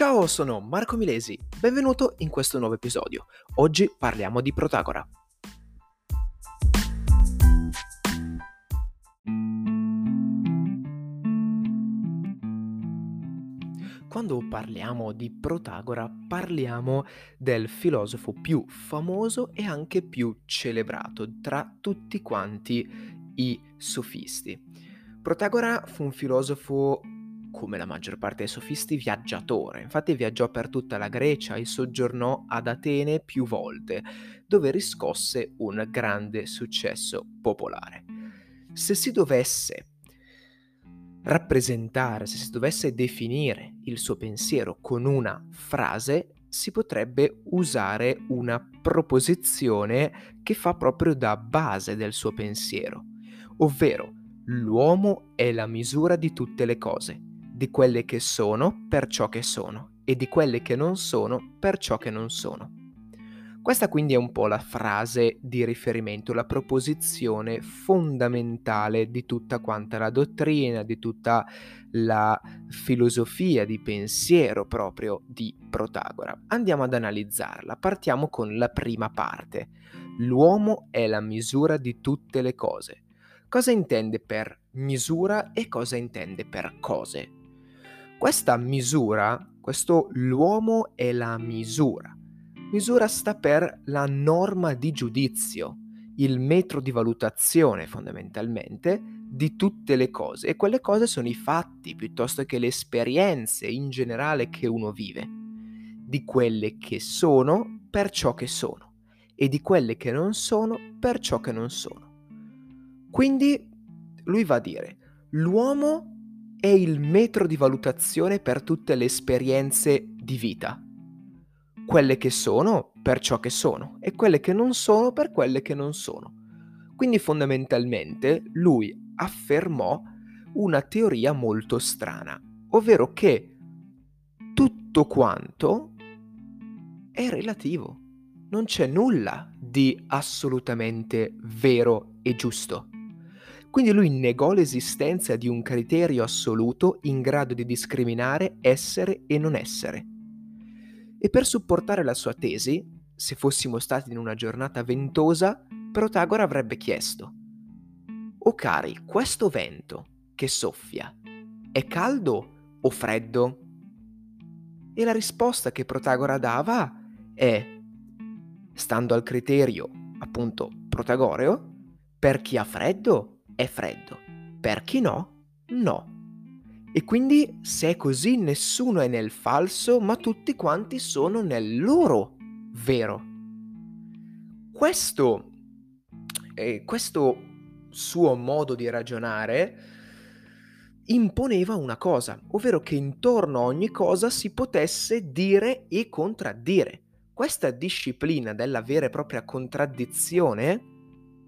Ciao, sono Marco Milesi, benvenuto in questo nuovo episodio. Oggi parliamo di Protagora. Quando parliamo di Protagora parliamo del filosofo più famoso e anche più celebrato tra tutti quanti i sofisti. Protagora fu un filosofo come la maggior parte dei sofisti, viaggiatore. Infatti viaggiò per tutta la Grecia e soggiornò ad Atene più volte, dove riscosse un grande successo popolare. Se si dovesse rappresentare, se si dovesse definire il suo pensiero con una frase, si potrebbe usare una proposizione che fa proprio da base del suo pensiero, ovvero l'uomo è la misura di tutte le cose di quelle che sono per ciò che sono e di quelle che non sono per ciò che non sono. Questa quindi è un po' la frase di riferimento, la proposizione fondamentale di tutta quanta la dottrina, di tutta la filosofia di pensiero proprio di Protagora. Andiamo ad analizzarla. Partiamo con la prima parte. L'uomo è la misura di tutte le cose. Cosa intende per misura e cosa intende per cose? Questa misura, questo l'uomo è la misura. Misura sta per la norma di giudizio, il metro di valutazione fondamentalmente di tutte le cose e quelle cose sono i fatti piuttosto che le esperienze in generale che uno vive, di quelle che sono per ciò che sono e di quelle che non sono per ciò che non sono. Quindi lui va a dire, l'uomo è il metro di valutazione per tutte le esperienze di vita. Quelle che sono per ciò che sono e quelle che non sono per quelle che non sono. Quindi fondamentalmente lui affermò una teoria molto strana, ovvero che tutto quanto è relativo. Non c'è nulla di assolutamente vero e giusto. Quindi lui negò l'esistenza di un criterio assoluto in grado di discriminare essere e non essere. E per supportare la sua tesi, se fossimo stati in una giornata ventosa, Protagora avrebbe chiesto, O cari, questo vento che soffia è caldo o freddo? E la risposta che Protagora dava è, stando al criterio appunto protagoreo, per chi ha freddo è freddo. Per chi no, no. E quindi se è così nessuno è nel falso, ma tutti quanti sono nel loro vero. Questo, eh, questo suo modo di ragionare imponeva una cosa, ovvero che intorno a ogni cosa si potesse dire e contraddire. Questa disciplina della vera e propria contraddizione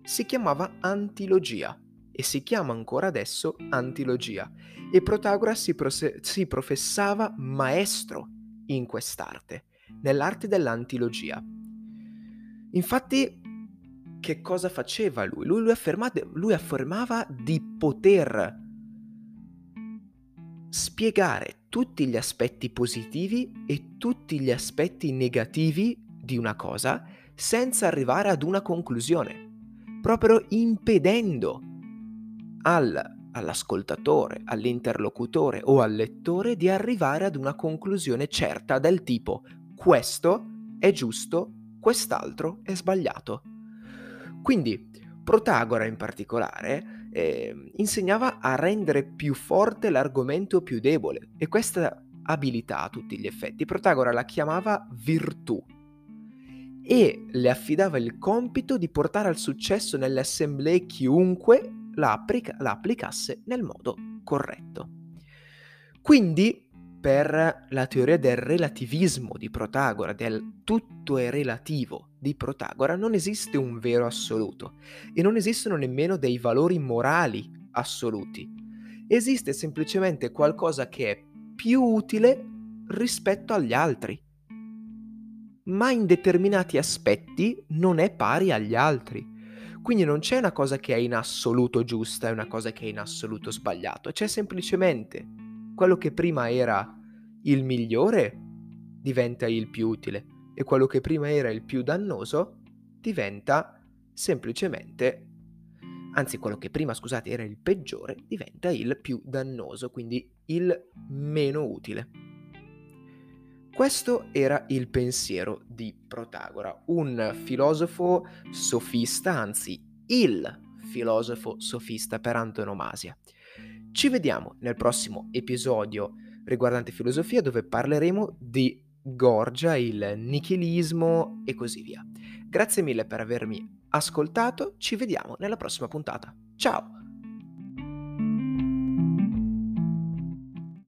si chiamava antilogia e si chiama ancora adesso antilogia e Protagora si, prose- si professava maestro in quest'arte, nell'arte dell'antilogia. Infatti, che cosa faceva lui? Lui, lui, afferma- lui affermava di poter spiegare tutti gli aspetti positivi e tutti gli aspetti negativi di una cosa senza arrivare ad una conclusione, proprio impedendo al, all'ascoltatore, all'interlocutore o al lettore di arrivare ad una conclusione certa del tipo questo è giusto, quest'altro è sbagliato. Quindi Protagora in particolare eh, insegnava a rendere più forte l'argomento più debole e questa abilità a tutti gli effetti Protagora la chiamava virtù e le affidava il compito di portare al successo nelle assemblee chiunque la, applica- la applicasse nel modo corretto. Quindi, per la teoria del relativismo di Protagora, del tutto è relativo di Protagora, non esiste un vero assoluto e non esistono nemmeno dei valori morali assoluti. Esiste semplicemente qualcosa che è più utile rispetto agli altri, ma in determinati aspetti non è pari agli altri. Quindi non c'è una cosa che è in assoluto giusta e una cosa che è in assoluto sbagliato, c'è semplicemente quello che prima era il migliore diventa il più utile e quello che prima era il più dannoso diventa semplicemente anzi quello che prima scusate era il peggiore diventa il più dannoso, quindi il meno utile. Questo era il pensiero di Protagora, un filosofo sofista, anzi il filosofo sofista per antonomasia. Ci vediamo nel prossimo episodio riguardante filosofia dove parleremo di Gorgia, il nichilismo e così via. Grazie mille per avermi ascoltato, ci vediamo nella prossima puntata. Ciao!